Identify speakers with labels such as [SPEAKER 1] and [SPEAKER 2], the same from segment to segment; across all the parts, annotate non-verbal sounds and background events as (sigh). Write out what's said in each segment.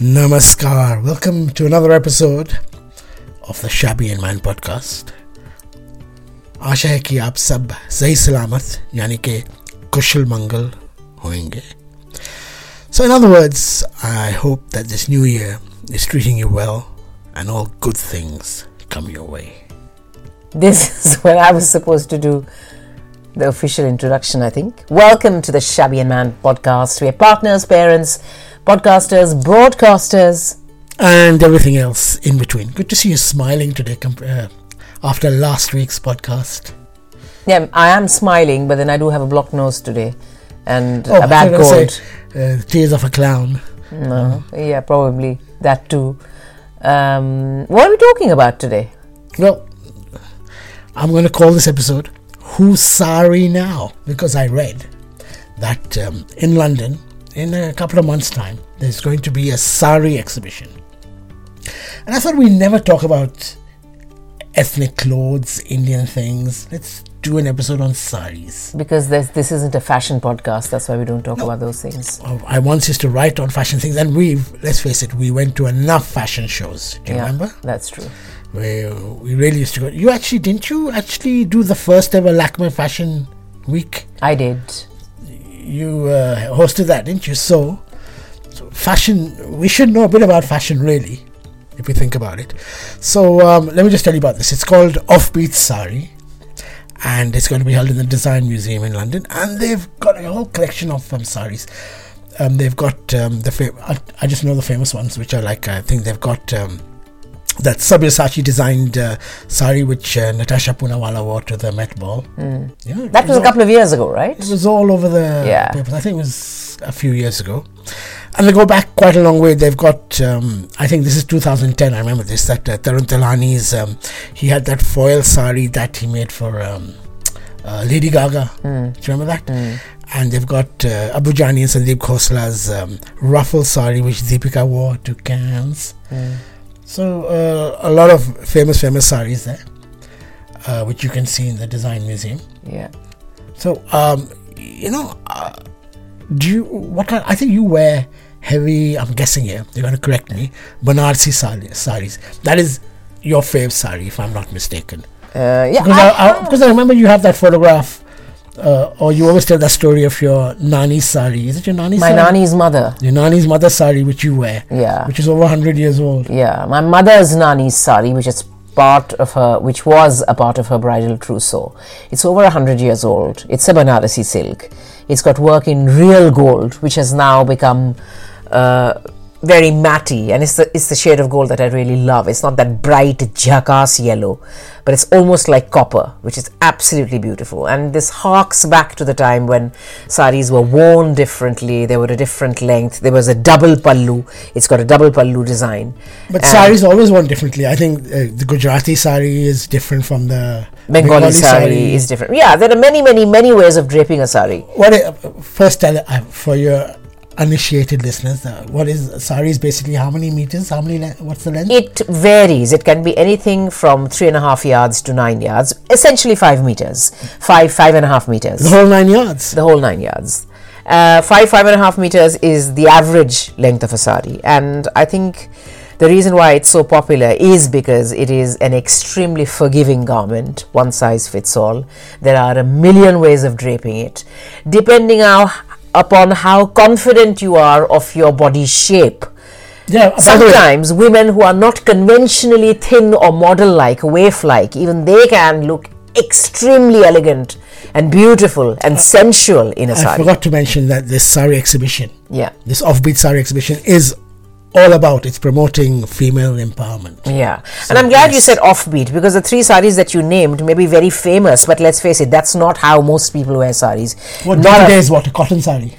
[SPEAKER 1] Namaskar. Welcome to another episode of the Shabby and Man podcast. आशा है कि आप सब सही सलामत यानी कि कुशल मंगल होंगे So in other words, I hope that this new year is treating you well and all good things come your way.
[SPEAKER 2] This is where I was supposed to do the official introduction, I think. Welcome to the Shabby and Man podcast. We are partners, parents, podcasters, broadcasters.
[SPEAKER 1] And everything else in between. Good to see you smiling today comp- uh, after last week's podcast.
[SPEAKER 2] Yeah, I am smiling, but then I do have a blocked nose today and
[SPEAKER 1] Oh,
[SPEAKER 2] a bad cold.
[SPEAKER 1] say, uh, tears of a clown.
[SPEAKER 2] No, yeah, probably that too. Um, what are we talking about today?
[SPEAKER 1] Well, I'm going to call this episode Who's Sorry Now? Because I read that um, in London, in a couple of months' time, there's going to be a sari exhibition. And I thought we never talk about ethnic clothes, Indian things. Let's do an episode on saris.
[SPEAKER 2] Because this, this isn't a fashion podcast, that's why we don't talk about those things.
[SPEAKER 1] Oh, I once used to write on fashion things, and we, let's face it, we went to enough fashion shows. Do you
[SPEAKER 2] yeah,
[SPEAKER 1] remember?
[SPEAKER 2] that's true.
[SPEAKER 1] We, we really used to go. You actually, didn't you actually do the first ever Lakme Fashion Week?
[SPEAKER 2] I did.
[SPEAKER 1] You uh, hosted that, didn't you? So, so, fashion, we should know a bit about fashion, really, if we think about it. So, um, let me just tell you about this. It's called Offbeat Sari, and it's going to be held in the Design Museum in London. And they've got a whole collection of um, saris. Um, they've got um, the fam- I, I just know the famous ones, which are like I think they've got. Um, that Sabyasachi designed uh, sari which uh, Natasha Poonawalla wore to the Met Ball. Yeah,
[SPEAKER 2] That was a
[SPEAKER 1] all-
[SPEAKER 2] couple of years ago, right?
[SPEAKER 1] it was all over the
[SPEAKER 2] Yeah.
[SPEAKER 1] papers. I think it was a few years ago. And they go back quite a long way. They've got, um, I think this is 2010. I remember this. That uh, Tarun Tahiliani's, um, he had that foil sari that he made for um, uh, Lady Gaga. Do you remember that? And they've got uh, Abu Jani and Sandeep Khosla's um, ruffle sari, which Deepika wore to Cannes. So uh, a lot of famous, famous saris there, uh, which you can see in the Design Museum.
[SPEAKER 2] Yeah.
[SPEAKER 1] So, um, you know, uh, do you what kind? I think you wear heavy. I'm guessing here. You're going to correct me. Banarasi sari, saris. That is your fave sari, if I'm not mistaken.
[SPEAKER 2] Uh, yeah.
[SPEAKER 1] Because
[SPEAKER 2] I-
[SPEAKER 1] I, I, because I remember you have that photograph, uh, or you always tell that story of your nani's sari. Is it your nani's
[SPEAKER 2] my
[SPEAKER 1] sari?
[SPEAKER 2] nani's mother.
[SPEAKER 1] Your nani's mother's sari, which you wear.
[SPEAKER 2] Yeah.
[SPEAKER 1] Which is over 100 years old.
[SPEAKER 2] Yeah, my mother's nani's sari, which is part of her, which was a part of her bridal trousseau. It's over a hundred years old. It's a Banarasi silk. It's got work in real gold, which has now become uh, very matty, and it's the it's the shade of gold that I really love. It's not that bright jackass yellow, but it's almost like copper, which is absolutely beautiful. And this harks back to the time when saris were worn differently. They were a different length. There was a double pallu. It's got a double pallu design.
[SPEAKER 1] But
[SPEAKER 2] And
[SPEAKER 1] saris always worn differently. I think uh, the Gujarati sari is different from the
[SPEAKER 2] Bengali, sari, is different. Yeah, there are many, many, many ways of draping a sari.
[SPEAKER 1] What i- first tell uh, for your uninitiated listeners? Uh, what is sari? Is basically how many meters? How many? Le- what's the length?
[SPEAKER 2] It varies. It can be anything from three and a half yards to nine yards, essentially five meters, five, five and a half meters,
[SPEAKER 1] the whole nine yards.
[SPEAKER 2] the whole nine yards. Uh, five, five and a half meters is the average length of a sari, and I think the reason why it's so popular is because it is an extremely forgiving garment, one size fits all. There are a million ways of draping it, depending how, upon how confident you are of your body shape.
[SPEAKER 1] Yeah.
[SPEAKER 2] Sometimes women who are not conventionally thin or model like, waif like, even they can look extremely elegant and beautiful and sensual in a
[SPEAKER 1] I
[SPEAKER 2] sari.
[SPEAKER 1] I forgot to mention that this sari exhibition,
[SPEAKER 2] Yeah.
[SPEAKER 1] this offbeat sari exhibition, is all about. It's promoting female empowerment.
[SPEAKER 2] Yeah, and I'm glad you said offbeat because the three saris that you named may be very famous, but let's face it, that's not how most people wear saris.
[SPEAKER 1] What
[SPEAKER 2] Not a-
[SPEAKER 1] today is what a cotton sari.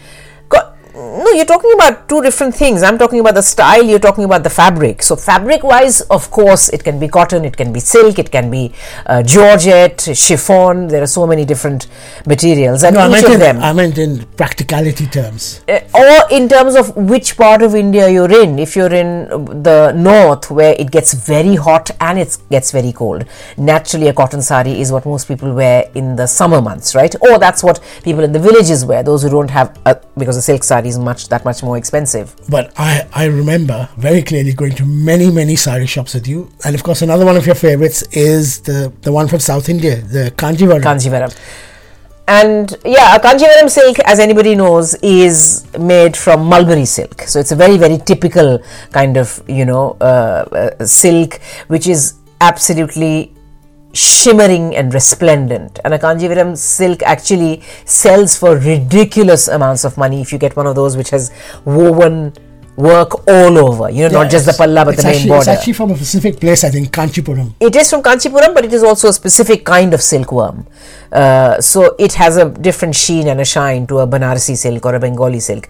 [SPEAKER 2] No, you're talking about two different things. I'm talking about the style, you're talking about the fabric. So, fabric wise, of course, it can be cotton, it can be silk, it can be uh, georgette, chiffon. There are so many different materials, and
[SPEAKER 1] No, I
[SPEAKER 2] each
[SPEAKER 1] meant,
[SPEAKER 2] of
[SPEAKER 1] in,
[SPEAKER 2] them.
[SPEAKER 1] I meant in practicality terms.
[SPEAKER 2] Uh, or in terms of which part of India you're in. If you're in uh, the north where it gets very hot and it gets very cold, naturally a cotton sari is what most people wear in the summer months, right? Or that's what people in the villages wear. Those who don't have, a, because the silk sari is much that much more expensive.
[SPEAKER 1] But I, I remember very clearly going to many, many sari shops with you. And of course, another one of your favorites is the, the one from South India, the Kanjivaram.
[SPEAKER 2] Kanjivaram. And yeah, a Kanjivaram silk, as anybody knows, is made from mulberry silk. So it's a very, very typical kind of, you know, uh, uh, silk, which is absolutely shimmering and resplendent. And a Kanjivaram silk actually sells for ridiculous amounts of money if you get one of those which has woven work all over, you know, not just the palla but
[SPEAKER 1] it's
[SPEAKER 2] the main
[SPEAKER 1] actually,
[SPEAKER 2] border.
[SPEAKER 1] It's actually from a specific place, I think, Kanchipuram.
[SPEAKER 2] It is from Kanchipuram, but it is also a specific kind of silkworm. Uh, so it has a different sheen and a shine to a Banarasi silk or a Bengali silk.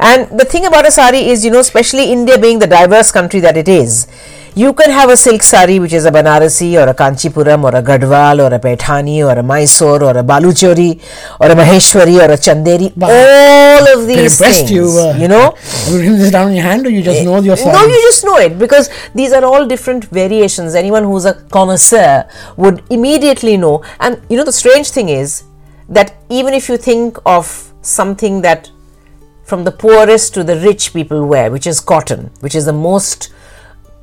[SPEAKER 2] And the thing about a sari is, you know, especially India being the diverse country that it is, you can have a silk sari which is a Banarasi or a Kanchipuram or a Gadwal or a Paithani or a Mysore or a Baluchari or a Maheshwari or a Chanderi. all of these things,
[SPEAKER 1] you. Uh,
[SPEAKER 2] you know.
[SPEAKER 1] Have you written this down in your hand or you just know your sari?
[SPEAKER 2] No, you just know it because these are all different variations. Anyone who's a connoisseur would immediately know. And you know, the strange thing is that even if you think of something that from the poorest to the rich people wear, which is cotton, which is the most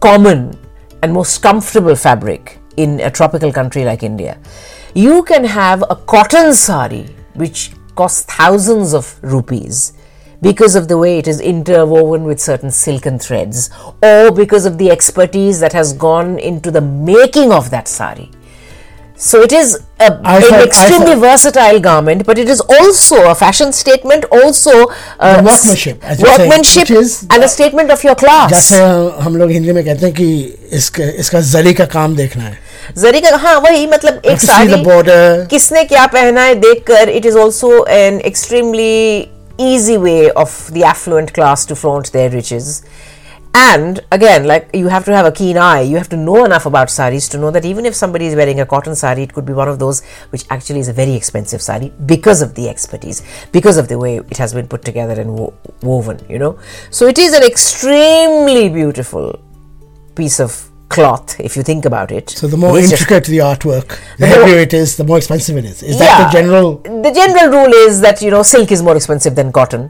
[SPEAKER 2] common and most comfortable fabric in a tropical country like India, you can have a cotton sari which costs thousands of rupees because of the way it is interwoven with certain silken threads or because of the expertise that has gone into the making of that sari. So it is a,
[SPEAKER 1] I
[SPEAKER 2] an
[SPEAKER 1] thought- I
[SPEAKER 2] extremely
[SPEAKER 1] thought-
[SPEAKER 2] versatile garment, but it is also a fashion statement, also uh,
[SPEAKER 1] The workmanship, as you're saying,
[SPEAKER 2] workmanship,
[SPEAKER 1] which is-
[SPEAKER 2] and a statement of your class.
[SPEAKER 1] जैसे हम लोग हिंदी में कहते हैं कि इसका इसका जरी का काम देखना है
[SPEAKER 2] जरी का हाँ वही मतलब एक
[SPEAKER 1] to see the
[SPEAKER 2] sari
[SPEAKER 1] border.
[SPEAKER 2] किसने क्या पहना है देखकर it is also an extremely easy way of the affluent class to flaunt their riches and again like you have to have a keen eye. You have to know enough about saris to know that even if somebody is wearing a cotton sari it could be one of those which actually is a very expensive sari because of the expertise because of the way it has been put together and wo- woven you know? So it is an extremely beautiful piece of cloth if you think about it
[SPEAKER 1] So the more
[SPEAKER 2] It is just-
[SPEAKER 1] intricate the artwork, the
[SPEAKER 2] The
[SPEAKER 1] heavier it is, the more expensive it is. Is that the general?
[SPEAKER 2] the general rule is that you know silk is more expensive than cotton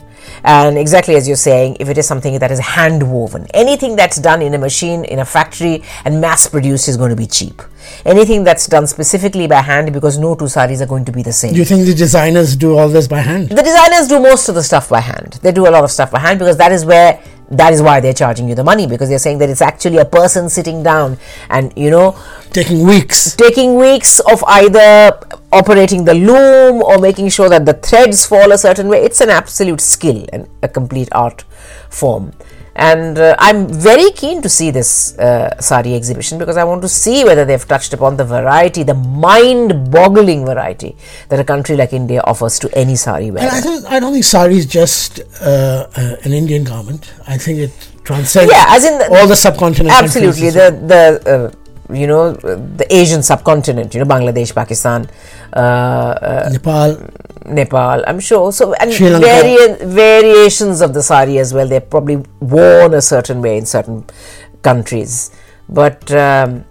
[SPEAKER 2] and exactly as you're saying if it is something that is hand woven anything that's done in a machine in a factory and mass produced is going to be cheap anything that's done specifically by hand because no two saris are going to be the same
[SPEAKER 1] Do you think the designers do all this by hand?
[SPEAKER 2] the designers do most of the stuff by hand. They do a lot of stuff by hand because that is where that is why they're charging you the money because they're saying that it's actually a person sitting down and you know
[SPEAKER 1] Taking weeks.
[SPEAKER 2] taking weeks of either operating the loom or making sure that the threads fall a certain way. It's an absolute skill and a complete art form. And uh, I'm very keen to see this uh, sari exhibition because I want to see whether they've touched upon the variety, the mind boggling variety that a country like India offers to any sari wearer.
[SPEAKER 1] And I don't, I don't think sari is just uh, uh, an Indian garment. I think it transcends
[SPEAKER 2] Yeah, as in the-
[SPEAKER 1] all the subcontinent.
[SPEAKER 2] absolutely the the uh, you know the asian subcontinent you know bangladesh pakistan uh, uh,
[SPEAKER 1] Nepal.
[SPEAKER 2] nepal i'm sure. So and vari- variations of the sari as well they're probably worn a certain way in certain countries. But um,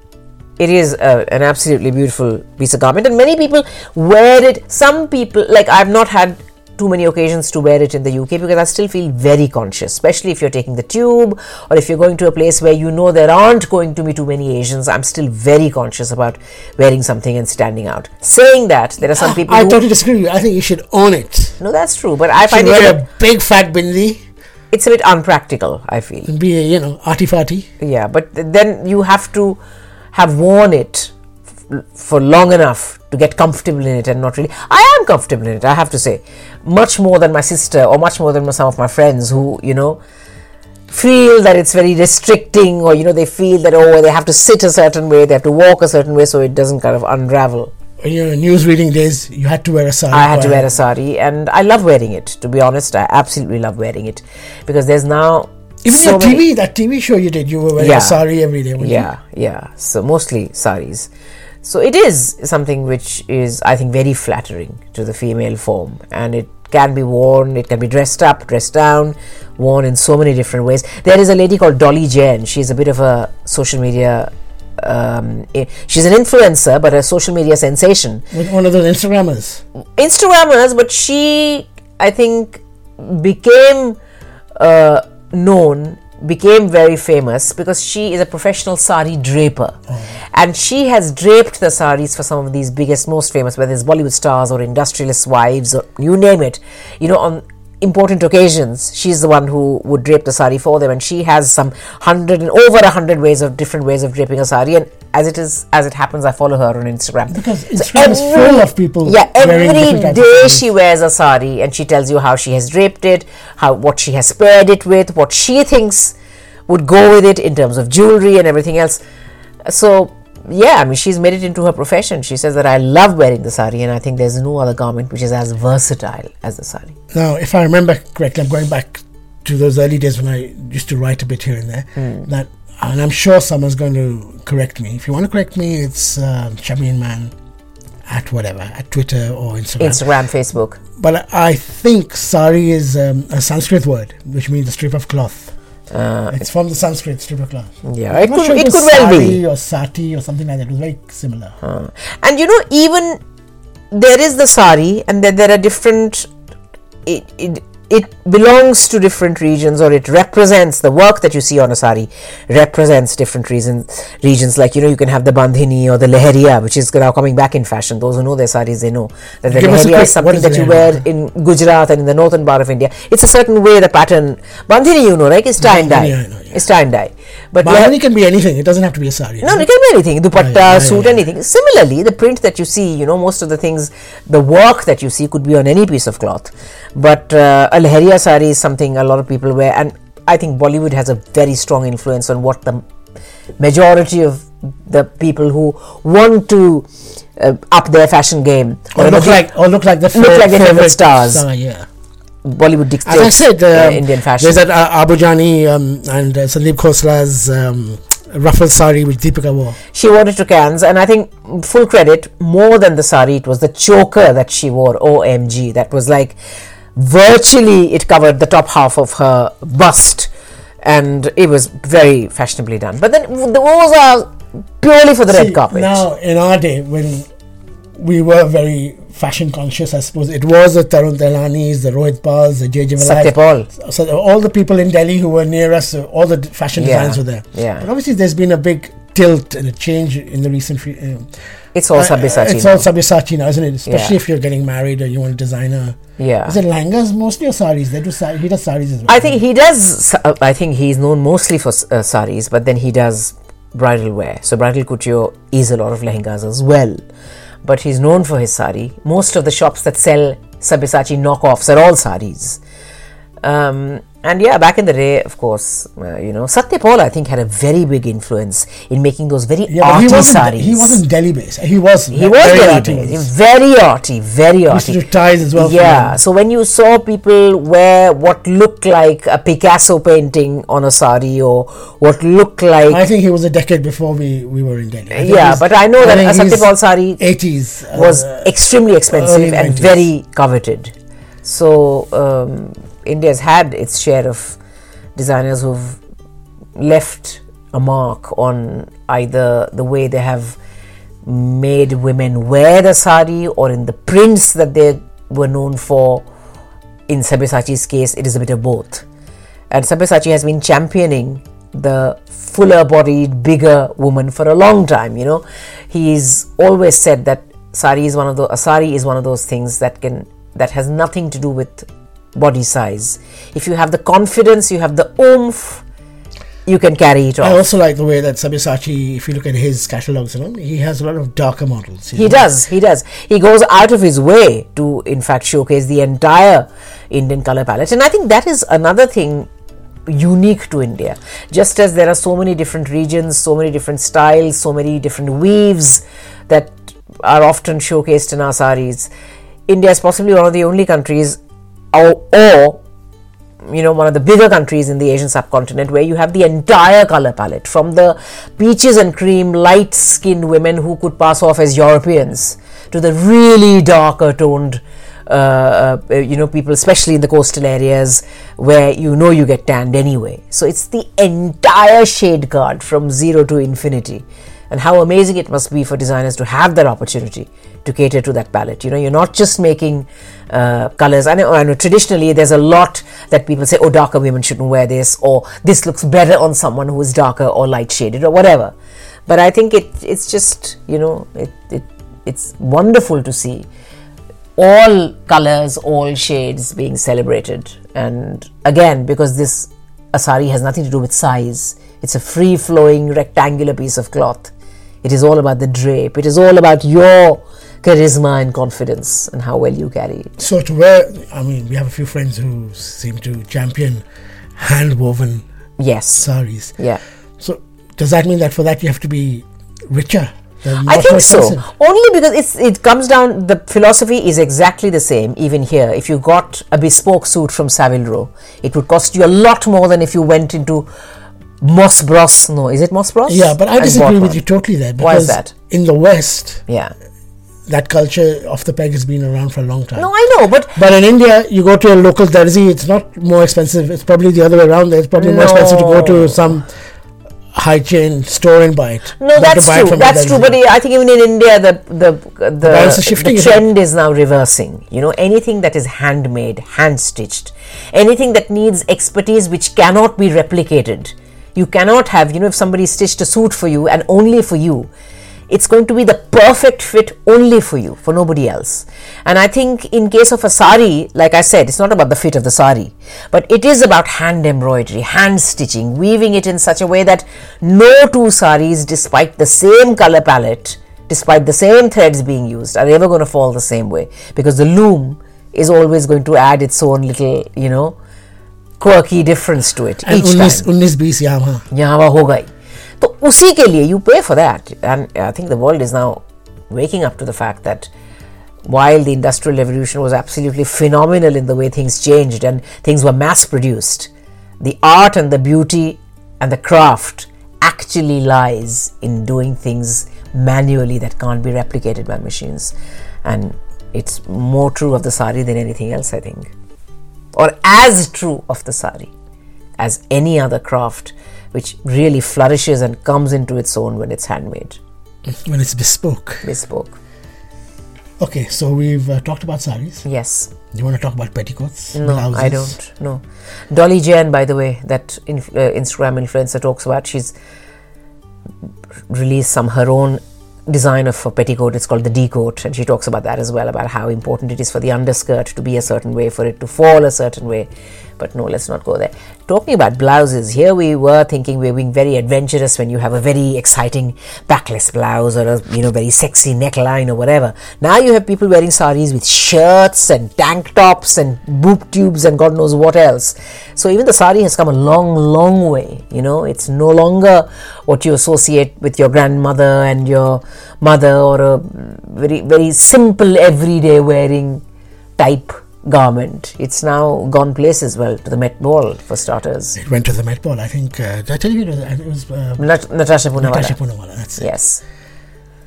[SPEAKER 2] it is uh, an absolutely beautiful piece of garment. And many people wear it. Some people like i've not had too many occasions to wear it in the UK because I still feel very conscious, especially if you're taking the tube or if you're going to a place where you know there aren't going to be too many Asians. I'm still very conscious about wearing something and standing out. Saying that, there are some ah, people
[SPEAKER 1] I totally disagree with you. I think you should own it.
[SPEAKER 2] no, that's true, but I
[SPEAKER 1] You
[SPEAKER 2] find it
[SPEAKER 1] wear
[SPEAKER 2] a
[SPEAKER 1] big fat bindi
[SPEAKER 2] it's a bit unpractical. I feel.
[SPEAKER 1] be a, you know, arty farty.
[SPEAKER 2] Yeah, but then you have to have worn it for long enough to get comfortable in it and not really. I am comfortable in it, I have to say. Much more than my sister or much more than some of my friends who, you know, feel that it's very restricting or, you know, they feel that, oh, they have to sit a certain way, they have to walk a certain way so it doesn't kind of unravel.
[SPEAKER 1] In your news reading days, you had to wear a sari.
[SPEAKER 2] I had to wear a sari and I love wearing it, to be honest. I absolutely love wearing it because there's now.
[SPEAKER 1] Even
[SPEAKER 2] so
[SPEAKER 1] your TV, that TV show you did, you were wearing
[SPEAKER 2] Yeah.
[SPEAKER 1] a sari every day. weren't you?
[SPEAKER 2] Yeah, yeah. So mostly saris. So it is something which is, I think, very flattering to the female form, and it can be worn. It can be dressed up, dressed down, worn in so many different ways. There is a lady called Dolly Jain. She's a bit of a social media. Um, she's an influencer, but a social media sensation.
[SPEAKER 1] One of those Instagrammers.
[SPEAKER 2] Instagrammers, but she, I think, became uh, known became very famous because she is a professional sari draper. And she has draped the saris for some of these biggest most famous whether it's bollywood stars or industrialist wives or you name it. You know on important occasions she's the one who would drape the sari for them. And she has some hundred and over a hundred ways of different ways of draping a sari. And as it is as it happens i follow her on instagram
[SPEAKER 1] Because
[SPEAKER 2] So
[SPEAKER 1] Instagram is full of people
[SPEAKER 2] yeah every
[SPEAKER 1] different types of
[SPEAKER 2] day she wears a sari and she tells you how she has draped it how what she has paired it with what she thinks would go with it in terms of jewelry and everything else so yeah i mean she's made it into her profession she says that i love wearing the sari and i think there's no other garment which is as versatile as the sari
[SPEAKER 1] Now, if I remember correctly, I'm going back to those early days when I used to write a bit here and there.
[SPEAKER 2] Hmm.
[SPEAKER 1] That, and I'm sure someone's going to correct me. If you want to correct me, it's Shamin Man at whatever, at Twitter or Instagram.
[SPEAKER 2] instagram facebook
[SPEAKER 1] But I think sari is um, a Sanskrit word, which means a strip of cloth.
[SPEAKER 2] uh,
[SPEAKER 1] It's from the Sanskrit strip of cloth.
[SPEAKER 2] yeah it
[SPEAKER 1] I'm not
[SPEAKER 2] could,
[SPEAKER 1] sure
[SPEAKER 2] it could well be
[SPEAKER 1] or sati or something like that. It was very similar.
[SPEAKER 2] and you know even there is the sari and then there are different it, it it belongs to different regions or it represents the work that you see on a sari represents different regions regions. Like you know you can have the bandhini or the leheriya which is now coming back in fashion. Those who know their saris they know that the
[SPEAKER 1] Give us a
[SPEAKER 2] leheriya
[SPEAKER 1] quick-
[SPEAKER 2] is something
[SPEAKER 1] is
[SPEAKER 2] that you wear in gujarat and in the northern part of india. It's a certain way the pattern. Bandhini you know right? It's tie and dye.
[SPEAKER 1] Know, yeah.
[SPEAKER 2] it's tie and dye but
[SPEAKER 1] Bandhani can be anything. It doesn't have to be a sari.
[SPEAKER 2] no, it can be anything. Dupatta,
[SPEAKER 1] yeah,
[SPEAKER 2] suit,
[SPEAKER 1] yeah.
[SPEAKER 2] anything. Similarly, the print that you see, you know, most of the things, the work that you see could be on any piece of cloth. But uh, a leheriya sari is something a lot of people wear, and I think Bollywood has a very strong influence on what the majority of the people who want to uh, up their fashion game
[SPEAKER 1] Or look like, or look like the
[SPEAKER 2] Look
[SPEAKER 1] fa-
[SPEAKER 2] like their favorite stars.
[SPEAKER 1] star, yeah.
[SPEAKER 2] Bollywood dictates
[SPEAKER 1] As I said, um,
[SPEAKER 2] Indian fashion.
[SPEAKER 1] There's that uh, Abu Jani um, and uh, Sandeep Khosla's um, ruffle sari which Deepika wore.
[SPEAKER 2] she wore it to Cannes, and I think full credit more than the sari, it was the choker that she wore. OMG, that was like virtually it covered the top half of her bust, and it was very fashionably done. But then those are purely for the red carpet.
[SPEAKER 1] Now, in our day, when we were very fashion conscious, I suppose it was the Tarun Tahilianis, the Rohit Bals, the JJ. Satya
[SPEAKER 2] Paul.
[SPEAKER 1] So all the people in Delhi who were near us, uh, all the fashion
[SPEAKER 2] Yeah,
[SPEAKER 1] designers were there.
[SPEAKER 2] yeah.
[SPEAKER 1] But obviously, there's been a big tilt and a change in the recent. fe- Um,
[SPEAKER 2] It's all
[SPEAKER 1] uh,
[SPEAKER 2] Sabyasachi.
[SPEAKER 1] It's
[SPEAKER 2] now.
[SPEAKER 1] all Sabyasachi now, isn't it? Especially
[SPEAKER 2] Yeah.
[SPEAKER 1] if you're getting married or you want a designer.
[SPEAKER 2] Yeah.
[SPEAKER 1] Is it langas mostly or saris? They do sa- he does saris as well.
[SPEAKER 2] I think he does. uh, I think he's known mostly for uh, saris, but then he does bridal wear. So bridal couture is a lot of lehengas as well. But he's known for his sari. Most of the shops that sell Sabyasachi knockoffs are all saris. Um, and yeah, back in the day, of course, uh, you know, Satya Paul I think had a very big influence in making those very
[SPEAKER 1] yeah,
[SPEAKER 2] arty
[SPEAKER 1] he wasn't.
[SPEAKER 2] saris.
[SPEAKER 1] He wasn't Delhi based. He was.
[SPEAKER 2] He was very, very, very arty, very
[SPEAKER 1] Used
[SPEAKER 2] arty.
[SPEAKER 1] to do ties as well.
[SPEAKER 2] Yeah, so when you saw people wear what looked like a Picasso painting on a sari or what looked like.
[SPEAKER 1] I think he was a decade before we, we were in Delhi.
[SPEAKER 2] Yeah, but I know that
[SPEAKER 1] think
[SPEAKER 2] a
[SPEAKER 1] he's
[SPEAKER 2] Satya Paul sari
[SPEAKER 1] 80s
[SPEAKER 2] was
[SPEAKER 1] uh,
[SPEAKER 2] extremely expensive and very coveted. So um, India's had its share of designers who've left a mark on either the way they have made women wear the sari or in the prints that they were known for. In Sabyasachi's case, it is a bit of both. And Sabyasachi has been championing the fuller bodied, bigger woman for a long time. You know, he's always said that sari is one of the sari is one of those things that can that has nothing to do with body size. If you have the confidence, you have the oomph, you can carry it off.
[SPEAKER 1] I also like the way that Sabyasachi, if you look at his catalogs, you know, he has a lot of darker models.
[SPEAKER 2] He
[SPEAKER 1] know.
[SPEAKER 2] does, he does. He goes out of his way to, in fact, showcase the entire Indian color palette. And I think that is another thing unique to India. Just as there are so many different regions, so many different styles, so many different weaves that are often showcased in our saris, India is possibly one of the only countries, or, or you know one of the bigger countries in the asian subcontinent where you have the entire color palette from the peaches and cream light skinned women who could pass off as europeans to the really darker toned uh, uh, you know people especially in the coastal areas where you know you get tanned anyway. So it's the entire shade card from zero to infinity and how amazing it must be for designers to have that opportunity to cater to that palette. You know, you're not just making uh, colors. I know, I know traditionally there's a lot that people say, oh, darker women shouldn't wear this, or this looks better on someone who is darker or light shaded, or whatever. But I think it it's just you know it, it it's wonderful to see all colors, all shades being celebrated. And again, because this asari has nothing to do with size, it's a free flowing rectangular piece of cloth. It is all about the drape. It is all about your charisma and confidence and how well you carry it.
[SPEAKER 1] So to wear, I mean, we have a few friends who seem to champion hand woven
[SPEAKER 2] Yes.
[SPEAKER 1] saris.
[SPEAKER 2] Yeah.
[SPEAKER 1] So does that mean that for that you have to be richer?
[SPEAKER 2] I think so. Only because it's it comes down. The philosophy is exactly the same. Even here, if you got a bespoke suit from Savile Row, it would cost you a lot more than if you went into Moss Bros. No, is it Moss Bros?
[SPEAKER 1] Yeah, but I
[SPEAKER 2] And
[SPEAKER 1] disagree with you totally there. Because
[SPEAKER 2] Why is that?
[SPEAKER 1] In the West,
[SPEAKER 2] Yeah.
[SPEAKER 1] that culture of the peg has been around for a long time.
[SPEAKER 2] No, I know, but
[SPEAKER 1] But in India, you go to a local darzi, it's not more expensive. It's probably the other way around. It's probably more expensive to go to some high chain store and buy it.
[SPEAKER 2] No, that's true. That's true. But I think even in India, the the the, the trend is now reversing. You know, anything that is handmade, hand stitched, anything that needs expertise which cannot be replicated. You cannot have. You know, if somebody stitched a suit for you and only for you, it's going to be the perfect fit only for you, for nobody else. And I think in case of a sari, like I said, it's not about the fit of the sari, but it is about hand embroidery, hand stitching, weaving it in such a way that no two saris, despite the same color palette, despite the same threads being used, are ever going to fall the same way because the loom is always going to add its own little, you know, quirky difference to it
[SPEAKER 1] And
[SPEAKER 2] each
[SPEAKER 1] 19,
[SPEAKER 2] time.
[SPEAKER 1] 19 20 यहाँ
[SPEAKER 2] यहाँ वह हो गई तो उसी के लिए you pay for that and I think the world is now waking up to the fact that while the industrial revolution was absolutely phenomenal in the way things changed and things were mass produced the art and the beauty and the craft actually lies in doing things manually that can't be replicated by machines and it's more true of the sari than anything else i think or as true of the sari as any other craft which really flourishes and comes into its own when it's handmade,
[SPEAKER 1] when it's bespoke.
[SPEAKER 2] bespoke.
[SPEAKER 1] Okay, so we've uh, talked about saris.
[SPEAKER 2] Yes.
[SPEAKER 1] You want to talk about petticoats?
[SPEAKER 2] No, I don't. No. Dolly Jain, by the way, that inf- uh, Instagram influencer talks about, she's released some her own design of a petticoat. It's called the D coat, and she talks about that as well about how important it is for the underskirt to be a certain way, for it to fall a certain way. But no, let's not go there. Talking about blouses, here we were thinking we were being very adventurous when you have a very exciting backless blouse or a you know very sexy neckline or whatever. Now you have people wearing saris with shirts and tank tops and boob tubes and God knows what else. So even the sari has come a long, long way. You know, it's no longer what you associate with your grandmother and your mother or a very very simple everyday wearing type garment. It's now gone places well to the Met Ball for starters.
[SPEAKER 1] It went to the Met Ball. I think. Uh, did I tell you it was, it was uh,
[SPEAKER 2] Nat- Natasha Poonawalla.
[SPEAKER 1] Natasha. That's it.
[SPEAKER 2] Yes.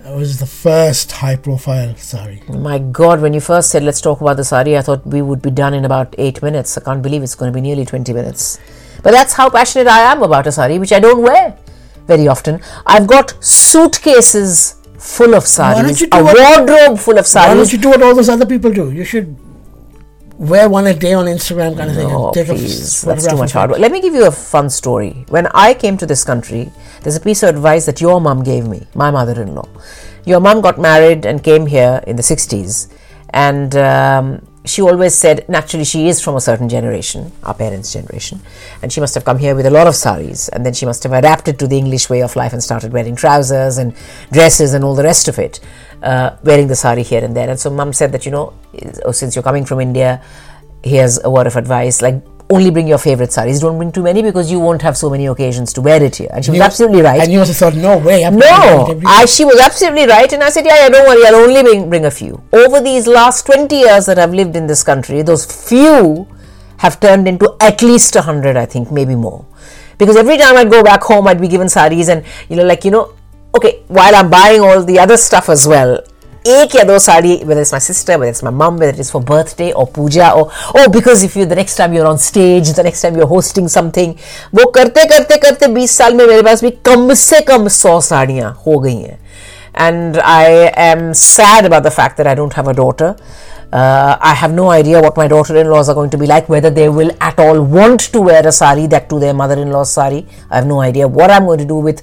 [SPEAKER 1] It was the first high-profile sari.
[SPEAKER 2] My God, when you first said let's talk about the sari, I thought we would be done in about eight minutes. I can't believe it's going to be nearly 20 minutes. But that's how passionate I am about a sari, which I don't wear very often. I've got suitcases full of saris, a
[SPEAKER 1] what-
[SPEAKER 2] wardrobe full of saris.
[SPEAKER 1] Why don't you do what all those other people do? You should wear one a day on Instagram, kind of thing,
[SPEAKER 2] Oh,
[SPEAKER 1] take
[SPEAKER 2] please, that's too much hard work. Let me give you a fun story. When I came to this country, there's a piece of advice that your mom gave me, my mother in law. Your mom got married and came here in the 60s, and um, she always said, naturally, she is from a certain generation, our parents' generation, and she must have come here with a lot of saris, and then she must have adapted to the English way of life and started wearing trousers and dresses and all the rest of it, uh, wearing the sari here and there. And so, mum said that, you know, oh, since you're coming from India, here's a word of advice like only bring your favorite saris don't bring too many because you won't have so many occasions to wear it here. And she was absolutely right.
[SPEAKER 1] And you also thought, no way. I'm gonna wear it
[SPEAKER 2] no I, she was absolutely right. And i said yeah, yeah don't worry i'll only bring, bring a few. Over these last 20 years that i've lived in this country those few have turned into at least 100 i think maybe more. Because every time i'd go back home i'd be given saris and you know like you know okay while i'm buying all the other stuff as well एक या दो sari whether it's my sister whether it's my mom whether it is for birthday or puja or oh because if you the next time you're on stage the next time you're hosting something वो करते करते करते 20 साल में मेरे पास भी कम से कम 100 साड़ियां हो गई हैं and I am sad about the fact that I don't have a daughter uh, I have no idea what my daughter-in-laws are going to be like, whether they will at all want to wear a sari, that to their mother-in-law's sari. I have no idea what I'm going to do with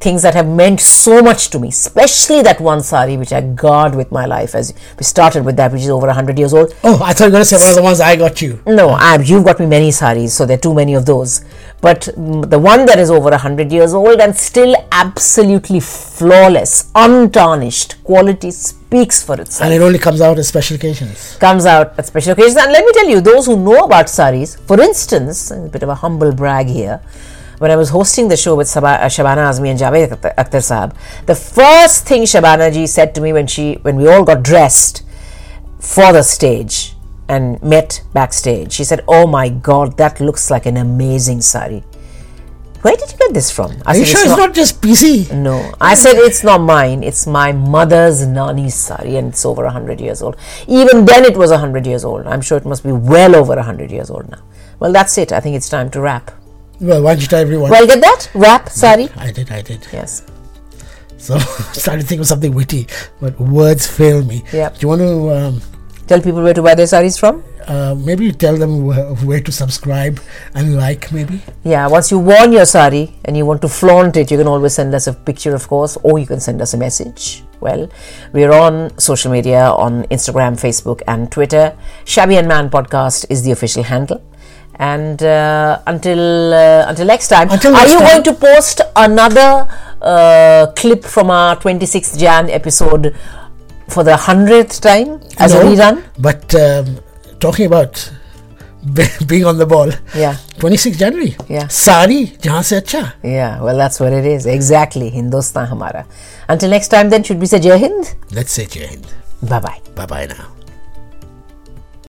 [SPEAKER 2] things that have meant so much to me, especially that one sari which I guard with my life. As we started with that, which is over 100 years old.
[SPEAKER 1] Oh, I thought you were going to say one of the ones I got you.
[SPEAKER 2] No, I, you've got me many saris, so there are too many of those. But the one that is over 100 years old and still absolutely flawless, untarnished, quality speaks for itself.
[SPEAKER 1] And it only comes out at special occasions.
[SPEAKER 2] Comes out at special occasions. And let me tell you, those who know about saris, for instance, a bit of a humble brag here, when I was hosting the show with Saba, uh, Shabana Azmi and Javed Akhtar- Saab, the first thing Shabana ji said to me when she when we all got dressed for the stage and met backstage, she said, "Oh my God, that looks like an amazing sari." Where did you get this from? I
[SPEAKER 1] Are you sure it's not just PC?
[SPEAKER 2] no, I said it's not mine. It's my mother's nani's sari, and it's over hundred years old. Even then, it was hundred years old. I'm sure it must be well over hundred years old now. Well, that's it. I think it's time to wrap.
[SPEAKER 1] Well, why don't you tell everyone?
[SPEAKER 2] Well, get that wrap sari.
[SPEAKER 1] I did, I did.
[SPEAKER 2] Yes.
[SPEAKER 1] So I (laughs) started to think of something witty, but words fail me.
[SPEAKER 2] Yep.
[SPEAKER 1] Do you want to um,
[SPEAKER 2] Tell people where to buy their saris from.
[SPEAKER 1] uh, maybe you tell them where, where to subscribe and like, maybe?
[SPEAKER 2] Yeah, once you worn your sari and you want to flaunt it, you can always send us a picture, of course, or you can send us a message. Well, we're on social media on Instagram, Facebook, and Twitter. Shabby and Man Podcast is the official handle. And uh, until uh, until next time,
[SPEAKER 1] Until
[SPEAKER 2] are you
[SPEAKER 1] time.
[SPEAKER 2] going to post another uh, clip from our 26th Jan episode for the hundredth time as a rerun?
[SPEAKER 1] But um, talking about (laughs) being on the ball,
[SPEAKER 2] Yeah.
[SPEAKER 1] 26 January.
[SPEAKER 2] Yeah.
[SPEAKER 1] Sari, jahan se acha.
[SPEAKER 2] Yeah, well, that's what it is. Exactly. Hindustan Hamara. Until next time, then, should we say Jai Hind?
[SPEAKER 1] Let's say Jai Hind.
[SPEAKER 2] Bye bye.
[SPEAKER 1] Bye bye now.